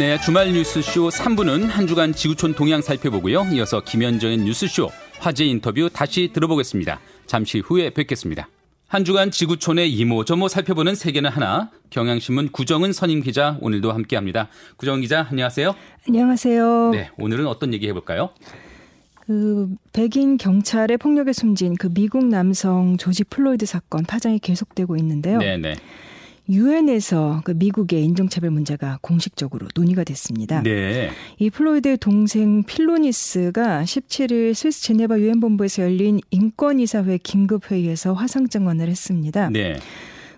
네, 주말 뉴스쇼 3부는 한 주간 지구촌 동향 살펴보고요. 이어서 김현정의 뉴스쇼 화제 인터뷰 다시 들어보겠습니다. 잠시 후에 뵙겠습니다. 한 주간 지구촌의 이모 저모 살펴보는 세계는 하나 경향신문 구정은 선임 기자 오늘도 함께합니다. 구정 기자 안녕하세요. 안녕하세요. 네, 오늘은 어떤 얘기 해볼까요? 그 백인 경찰의 폭력에 숨진 그 미국 남성 조지 플로이드 사건 파장이 계속되고 있는데요. 네, 네. 유엔에서 그 미국의 인종차별 문제가 공식적으로 논의가 됐습니다. 네. 이 플로이드의 동생 필로니스가 17일 스위스 제네바 유엔 본부에서 열린 인권이사회 긴급 회의에서 화상 증언을 했습니다. 네.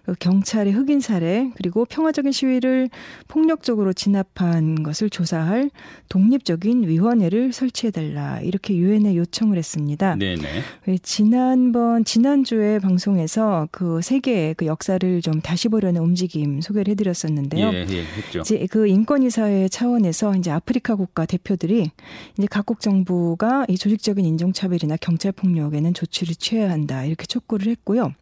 그 경찰의 흑인 살해 그리고 평화적인 시위를 폭력적으로 진압한 것을 조사할 독립적인 위원회를 설치해달라 이렇게 유엔에 요청을 했습니다. 네네. 네, 지난번 지난주에 방송에서 그 세계의 그 역사를 좀 다시 보려는 움직임 소개를 해드렸었는데요. 예, 예, 했죠. 이제 그 인권이사회 차원에서 이제 아프리카 국가 대표들이 이제 각국 정부가 이 조직적인 인종차별이나 경찰 폭력에는 조치를 취해야 한다 이렇게 촉구를 했고요.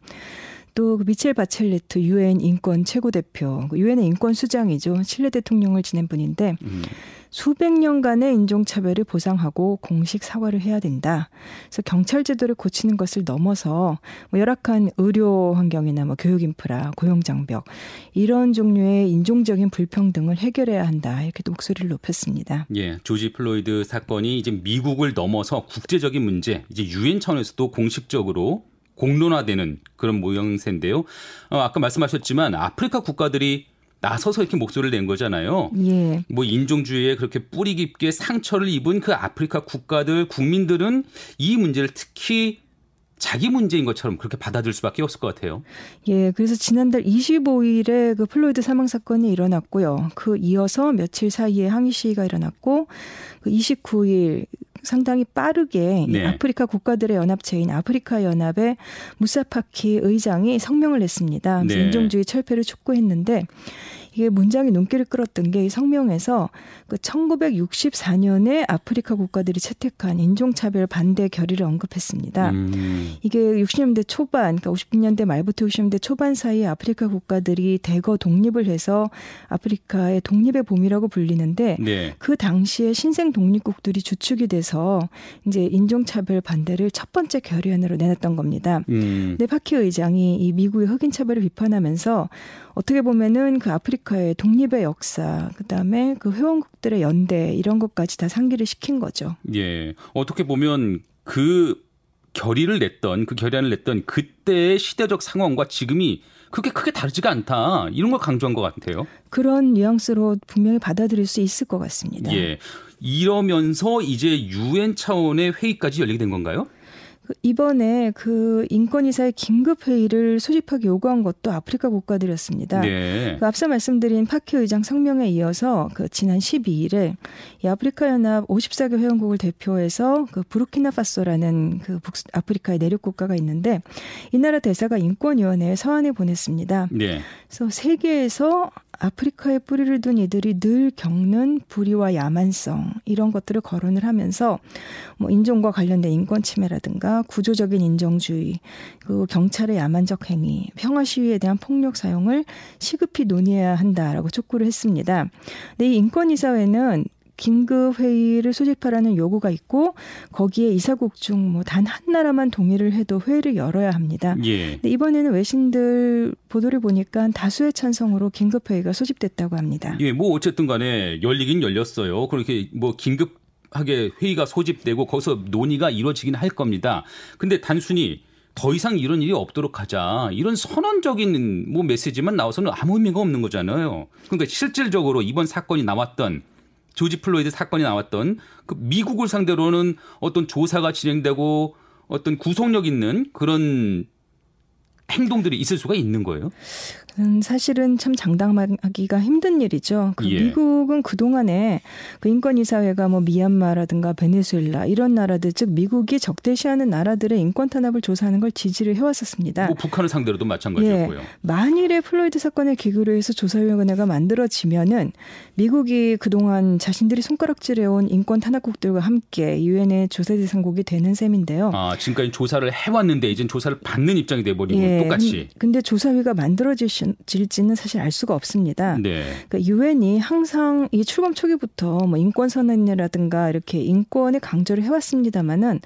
또그 미첼 바첼레트 유엔 인권 최고 대표, 그 유엔의 인권 수장이죠. 칠레 대통령을 지낸 분인데 음, 수백 년간의 인종차별을 보상하고 공식 사과를 해야 된다. 그래서 경찰 제도를 고치는 것을 넘어서 뭐 열악한 의료 환경이나 뭐 교육 인프라, 고용 장벽 이런 종류의 인종적인 불평등을 해결해야 한다. 이렇게 또 목소리를 높였습니다. 예, 조지 플로이드 사건이 이제 미국을 넘어서 국제적인 문제, 이제 유엔 차원에서도 공식적으로 공론화되는 그런 모양새인데요. 어, 아까 말씀하셨지만 아프리카 국가들이 나서서 이렇게 목소리를 낸 거잖아요. 예. 뭐 인종주의에 그렇게 뿌리 깊게 상처를 입은 그 아프리카 국가들 국민들은 이 문제를 특히 자기 문제인 것처럼 그렇게 받아들일 수밖에 없을 것 같아요. 예, 그래서 지난달 25일에 그 플로이드 사망 사건이 일어났고요. 그 이어서 며칠 사이에 항의 시위가 일어났고 그 29일 상당히 빠르게 이 네. 아프리카 국가들의 연합체인 아프리카 연합의 무사파키 의장이 성명을 냈습니다. 네. 인종주의 철폐를 촉구했는데 이게 문장이 눈길을 끌었던 게 이 성명에서 그 1964년에 아프리카 국가들이 채택한 인종차별 반대 결의를 언급했습니다. 음, 이게 60년대 초반, 그러니까 50년대 말부터 60년대 초반 사이에 아프리카 국가들이 대거 독립을 해서 아프리카의 독립의 봄이라고 불리는데 네. 그 당시에 신생 독립국들이 주축이 돼서 이제 인종차별 반대를 첫 번째 결의안으로 내놨던 겁니다. 음, 근데 파키 의장이 이 미국의 흑인 차별을 비판하면서 어떻게 보면은 그 아프리카의 독립의 역사, 그다음에 그 회원국들의 연대 이런 것까지 다 상기를 시킨 거죠. 예. 어떻게 보면 그 결의를 냈던 그 결의안을 냈던 그때의 시대적 상황과 지금이 그렇게 크게 다르지가 않다. 이런 걸 강조한 것 같아요. 그런 뉘앙스로 분명히 받아들일 수 있을 것 같습니다. 예. 이러면서 이제 유엔 차원의 회의까지 열리게 된 건가요? 그 이번에 그 인권이사의 긴급 회의를 소집하기 요구한 것도 아프리카 국가들이었습니다. 네. 그 앞서 말씀드린 파키 의장 성명에 이어서 그 지난 12일에 이 아프리카 연합 54개 회원국을 대표해서 그 부르키나파소라는 그 북- 아프리카의 내륙 국가가 있는데 이 나라 대사가 인권위원회에 서한을 보냈습니다. 네. 그래서 세계에서 아프리카에 뿌리를 둔 이들이 늘 겪는 불의와 야만성 이런 것들을 거론을 하면서 뭐 인종과 관련된 인권 침해라든가 구조적인 인정주의, 그 경찰의 야만적 행위, 평화 시위에 대한 폭력 사용을 시급히 논의해야 한다라고 촉구를 했습니다. 근데 이 인권 이사회는 긴급 회의를 소집하라는 요구가 있고 거기에 이사국 중 뭐 단 한 나라만 동의를 해도 회의를 열어야 합니다. 예. 근데 이번에는 외신들 보도를 보니까 다수의 찬성으로 긴급 회의가 소집됐다고 합니다. 예, 뭐 어쨌든 간에 열리긴 열렸어요. 그렇게 뭐 긴급 하게 회의가 소집되고 거기서 논의가 이루어지긴 할 겁니다. 근데 단순히 더 이상 이런 일이 없도록 하자. 이런 선언적인 뭐 메시지만 나와서는 아무 의미가 없는 거잖아요. 그러니까 실질적으로 이번 사건이 나왔던 조지 플로이드 사건이 나왔던 그 미국을 상대로는 어떤 조사가 진행되고 어떤 구속력 있는 그런 행동들이 있을 수가 있는 거예요. 음, 사실은 참 장담하기가 힘든 일이죠. 그 예. 미국은 그동안에 그 인권이사회가 뭐 미얀마라든가 베네수엘라 이런 나라들, 즉 미국이 적대시하는 나라들의 인권 탄압을 조사하는 걸 지지를 해왔었습니다. 뭐 북한을 상대로도 마찬가지였고요. 예. 만일에 플로이드 사건을 계기로 해서 조사위원회가 만들어지면은 미국이 그동안 자신들이 손가락질해온 인권 탄압국들과 함께 유엔의 조사 대상국이 되는 셈인데요. 아, 지금까지 조사를 해왔는데 이젠 조사를 받는 입장이 돼버리고 예. 똑같이. 근데 조사위가 만들어질지는 사실 알 수가 없습니다. 네. 그러니까 유엔이 항상 이 출범 초기부터 뭐 인권 선언이라든가 이렇게 인권을 강조를 해왔습니다마는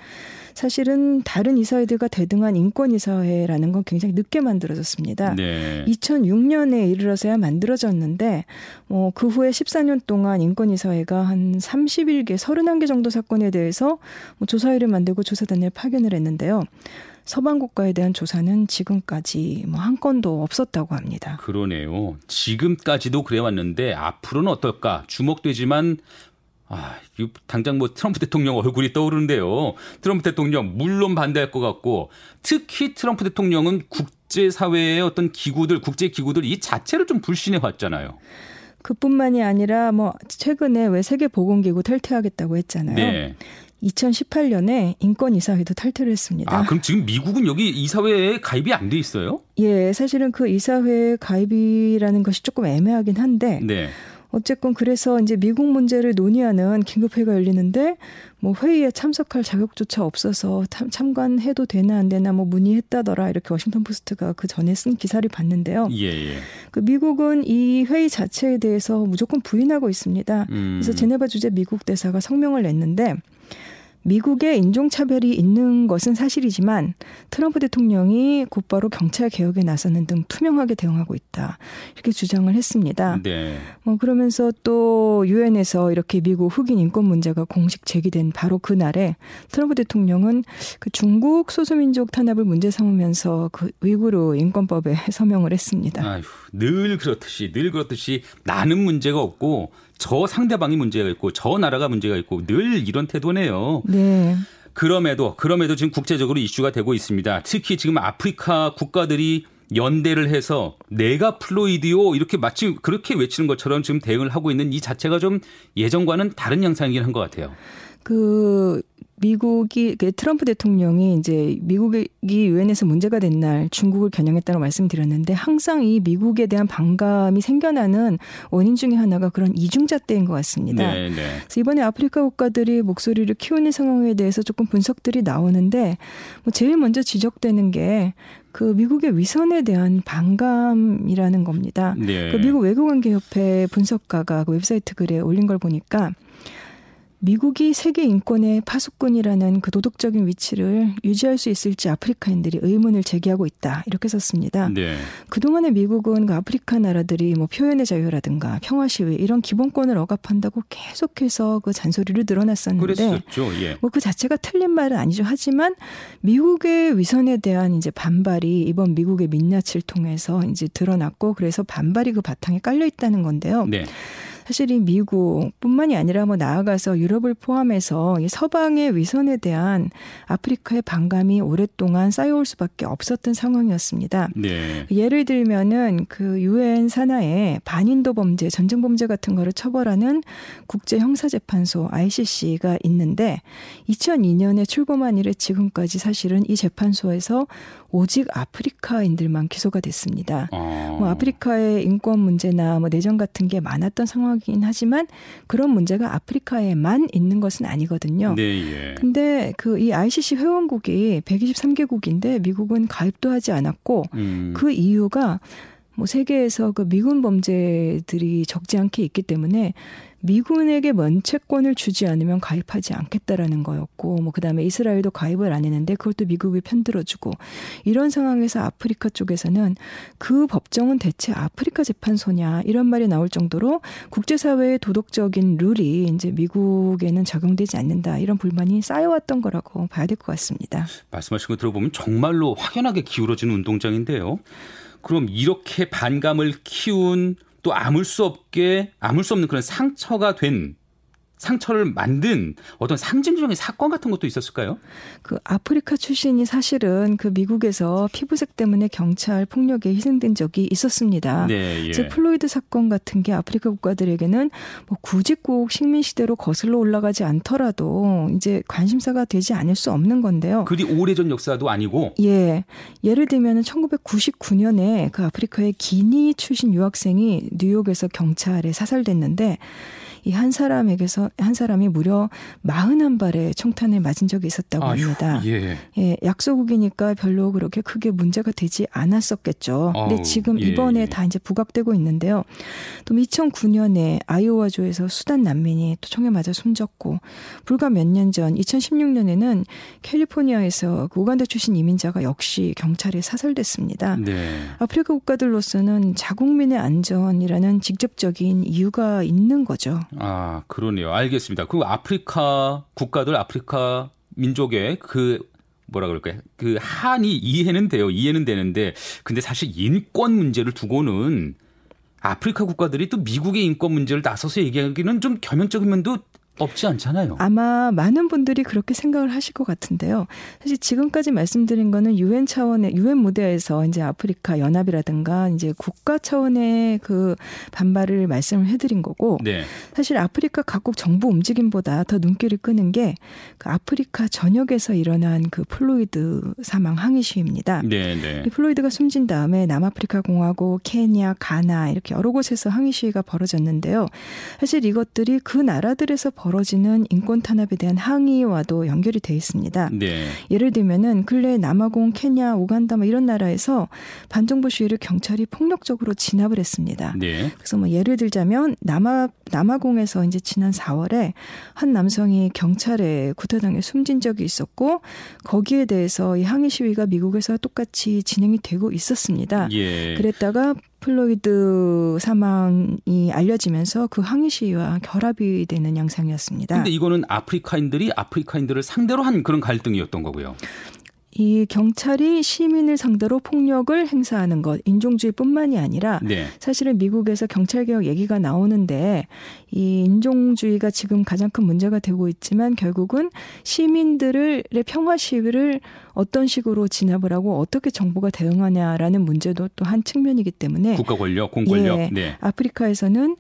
사실은 다른 이사회들과 대등한 인권 이사회라는 건 굉장히 늦게 만들어졌습니다. 네. 2006년에 이르러서야 만들어졌는데 뭐그 후에 14년 동안 인권 이사회가 한 31개, 31개 정도 사건에 대해서 뭐 조사위를 만들고 조사단을 파견을 했는데요. 서방 국가에 대한 조사는 지금까지 뭐 한 건도 없었다고 합니다. 그러네요. 지금까지도 그래 왔는데 앞으로는 어떨까 주목되지만 아, 당장 뭐 트럼프 대통령 얼굴이 떠오르는데요. 트럼프 대통령 물론 반대할 것 같고 특히 트럼프 대통령은 국제사회의 어떤 기구들, 국제 기구들 이 자체를 좀 불신해 왔잖아요. 그뿐만이 아니라 뭐 최근에 왜 세계 보건기구 탈퇴하겠다고 했잖아요. 네. 2018년에 인권이사회도 탈퇴를 했습니다. 아, 그럼 지금 미국은 여기 이사회에 가입이 안 돼 있어요? 예, 사실은 그 이사회 가입이라는 것이 조금 애매하긴 한데 네. 어쨌건 그래서 이제 미국 문제를 논의하는 긴급회의가 열리는데 뭐 회의에 참석할 자격조차 없어서 참, 참관해도 되나 안 되나 뭐 문의했다더라 이렇게 워싱턴 포스트가 그 전에 쓴 기사를 봤는데요. 예, 예. 그 미국은 이 회의 자체에 대해서 무조건 부인하고 있습니다. 음. 그래서 제네바 주재 미국 대사가 성명을 냈는데 미국에 인종차별이 있는 것은 사실이지만 트럼프 대통령이 곧바로 경찰 개혁에 나서는 등 투명하게 대응하고 있다. 이렇게 주장을 했습니다. 네. 뭐 그러면서 또 유엔에서 이렇게 미국 흑인 인권 문제가 공식 제기된 바로 그날에 트럼프 대통령은 그 중국 소수민족 탄압을 문제 삼으면서 그 위구르 인권법에 서명을 했습니다. 아휴, 늘 그렇듯이 늘 그렇듯이 나는 문제가 없고 저 상대방이 문제가 있고 저 나라가 문제가 있고 늘 이런 태도네요. 네. 그럼에도 그럼에도 지금 국제적으로 이슈가 되고 있습니다. 특히 지금 아프리카 국가들이 연대를 해서 내가 플로이드요 이렇게 마치 그렇게 외치는 것처럼 지금 대응을 하고 있는 이 자체가 좀 예전과는 다른 양상이긴 한 것 같아요. 그 미국이 그 트럼프 대통령이 이제 미국이 유엔에서 문제가 된 날 중국을 겨냥했다고 말씀드렸는데 항상 이 미국에 대한 반감이 생겨나는 원인 중에 하나가 그런 이중잣대인 것 같습니다. 네, 네. 그래서 이번에 아프리카 국가들이 목소리를 키우는 상황에 대해서 조금 분석들이 나오는데 뭐 제일 먼저 지적되는 게 그 미국의 위선에 대한 반감이라는 겁니다. 네. 그 미국 외교관계협회 분석가가 그 웹사이트 글에 올린 걸 보니까 미국이 세계 인권의 파수꾼이라는 그 도덕적인 위치를 유지할 수 있을지 아프리카인들이 의문을 제기하고 있다. 이렇게 썼습니다. 네. 그동안에 미국은 그 아프리카 나라들이 뭐 표현의 자유라든가 평화 시위 이런 기본권을 억압한다고 계속해서 그 잔소리를 늘어났었는데 그랬었죠. 예. 뭐그 자체가 틀린 말은 아니죠. 하지만 미국의 위선에 대한 이제 반발이 이번 미국의 민낯을 통해서 이제 드러났고 그래서 반발이 그 바탕에 깔려 있다는 건데요. 네. 사실 이 미국뿐만이 아니라 뭐 나아가서 유럽을 포함해서 이 서방의 위선에 대한 아프리카의 반감이 오랫동안 쌓여올 수밖에 없었던 상황이었습니다. 네. 예를 들면은 그 유엔 산하에 반인도 범죄, 전쟁 범죄 같은 거를 처벌하는 국제 형사 재판소 ICC가 있는데 2002년에 출범한 이래 지금까지 사실은 이 재판소에서 오직 아프리카인들만 기소가 됐습니다. 어. 뭐 아프리카의 인권 문제나 뭐 내전 같은 게 많았던 상황 이긴 하지만 그런 문제가 아프리카에만 있는 것은 아니거든요. 네, 예. 근데 그 이 ICC 회원국이 123개국인데 미국은 가입도 하지 않았고 음. 그 이유가 뭐 세계에서 그 미군 범죄들이 적지 않게 있기 때문에 미군에게 면책권을 주지 않으면 가입하지 않겠다라는 거였고 뭐 그다음에 이스라엘도 가입을 안 했는데 그것도 미국이 편들어 주고 이런 상황에서 아프리카 쪽에서는 그 법정은 대체 아프리카 재판소냐 이런 말이 나올 정도로 국제 사회의 도덕적인 룰이 이제 미국에는 적용되지 않는다 이런 불만이 쌓여왔던 거라고 봐야 될 것 같습니다. 말씀하신 거 들어보면 정말로 확연하게 기울어지는 운동장인데요. 그럼 이렇게 반감을 키운 또 아물 수 없게 아물 수 없는 그런 상처가 된 상처를 만든 어떤 상징적인 사건 같은 것도 있었을까요? 그 아프리카 출신이 사실은 그 미국에서 피부색 때문에 경찰 폭력에 희생된 적이 있었습니다. 네, 예. 즉 플로이드 사건 같은 게 아프리카 국가들에게는 뭐 굳이 꼭 식민 시대로 거슬러 올라가지 않더라도 이제 관심사가 되지 않을 수 없는 건데요. 그리 오래전 역사도 아니고 예. 예를 들면은 1999년에 그 아프리카의 기니 출신 유학생이 뉴욕에서 경찰에 사살됐는데 이 한 사람에게서 한 사람이 무려 41발의 총탄을 맞은 적이 있었다고 아유, 합니다. 예. 예, 약소국이니까 별로 그렇게 크게 문제가 되지 않았었겠죠. 근데 지금 예. 이번에 다 이제 부각되고 있는데요. 또 2009년에 아이오와주에서 수단 난민이 또 총에 맞아 숨졌고 불과 몇 년 전 2016년에는 캘리포니아에서 그 우간다 출신 이민자가 역시 경찰에 사살됐습니다. 네. 아프리카 국가들로서는 자국민의 안전이라는 직접적인 이유가 있는 거죠. 아, 그러네요. 알겠습니다. 그 아프리카 국가들, 아프리카 민족의 그 뭐라 그럴까요? 그 한이 이해는 돼요. 이해는 되는데 근데 사실 인권 문제를 두고는 아프리카 국가들이 또 미국의 인권 문제를 나서서 얘기하기는 좀 겸연적인 면도 없지 않잖아요. 아마 많은 분들이 그렇게 생각을 하실 것 같은데요. 사실 지금까지 말씀드린 거는 유엔 차원의 유엔 무대에서 이제 아프리카 연합이라든가 이제 국가 차원의 그 반발을 말씀을 해드린 거고, 네. 사실 아프리카 각국 정부 움직임보다 더 눈길을 끄는 게 그 아프리카 전역에서 일어난 그 플로이드 사망 항의 시위입니다. 네, 네. 플로이드가 숨진 다음에 남아프리카 공화국, 케냐, 가나 이렇게 여러 곳에서 항의 시위가 벌어졌는데요. 사실 이것들이 그 나라들에서 벌 어지는 인권 탄압에 대한 항의와도 연결이 돼 있습니다. 네. 예를 들면은 근래 남아공, 케냐, 우간다 뭐 이런 나라에서 반정부 시위를 경찰이 폭력적으로 진압을 했습니다. 네. 그래서 뭐 예를 들자면 남아 남아공에서 이제 지난 4월에 한 남성이 경찰에 구타당해 숨진 적이 있었고 거기에 대해서 이 항의 시위가 미국에서 똑같이 진행이 되고 있었습니다. 예. 그랬다가 플로이드 사망이 알려지면서 그 항의 시위와 결합이 되는 양상이었습니다. 근데 이거는 아프리카인들이 아프리카인들을 상대로 한 그런 갈등이었던 거고요. 이 경찰이 시민을 상대로 폭력을 행사하는 것 인종주의뿐만이 아니라 네. 사실은 미국에서 경찰 개혁 얘기가 나오는데 이 인종주의가 지금 가장 큰 문제가 되고 있지만 결국은 시민들의 평화 시위를 어떤 식으로 진압을 하고 어떻게 정부가 대응하냐라는 문제도 또 한 측면이기 때문에 국가 권력, 공 권력. 예, 네. 아프리카에서는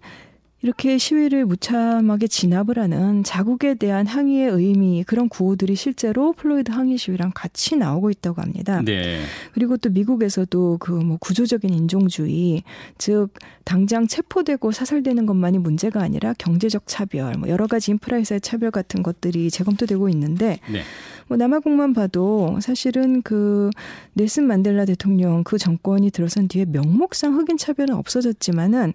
이렇게 시위를 무참하게 진압을 하는 자국에 대한 항의의 의미 그런 구호들이 실제로 플로이드 항의 시위랑 같이 나오고 있다고 합니다. 네. 그리고 또 미국에서도 그 뭐 구조적인 인종주의 즉 당장 체포되고 사살되는 것만이 문제가 아니라 경제적 차별 뭐 여러 가지 인프라에서의 차별 같은 것들이 재검토되고 있는데 네. 뭐 남아공만 봐도 사실은 그 넬슨 만델라 대통령 그 정권이 들어선 뒤에 명목상 흑인 차별은 없어졌지만은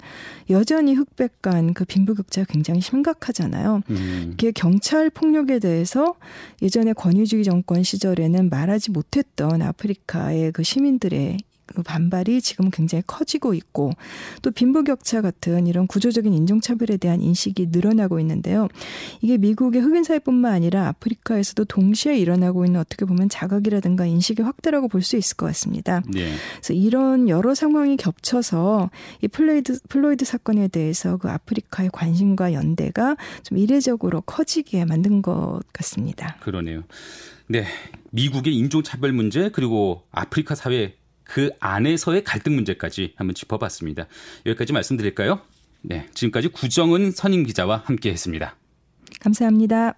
여전히 흑백 간 그 빈부격차가 굉장히 심각하잖아요. 음. 이게 경찰 폭력에 대해서 예전에 권위주의 정권 시절에는 말하지 못했던 아프리카의 그 시민들의 그 반발이 지금 굉장히 커지고 있고 또 빈부격차 같은 이런 구조적인 인종차별에 대한 인식이 늘어나고 있는데요. 이게 미국의 흑인 사회뿐만 아니라 아프리카에서도 동시에 일어나고 있는 어떻게 보면 자각이라든가 인식의 확대라고 볼 수 있을 것 같습니다. 네. 그래서 이런 여러 상황이 겹쳐서 이 플로이드 플로이드 사건에 대해서 그 아프리카의 관심과 연대가 좀 이례적으로 커지게 만든 것 같습니다. 그러네요. 네. 미국의 인종차별 문제 그리고 아프리카 사회 그 안에서의 갈등 문제까지 한번 짚어봤습니다. 여기까지 말씀드릴까요? 네. 지금까지 구정은 선임 기자와 함께 했습니다. 감사합니다.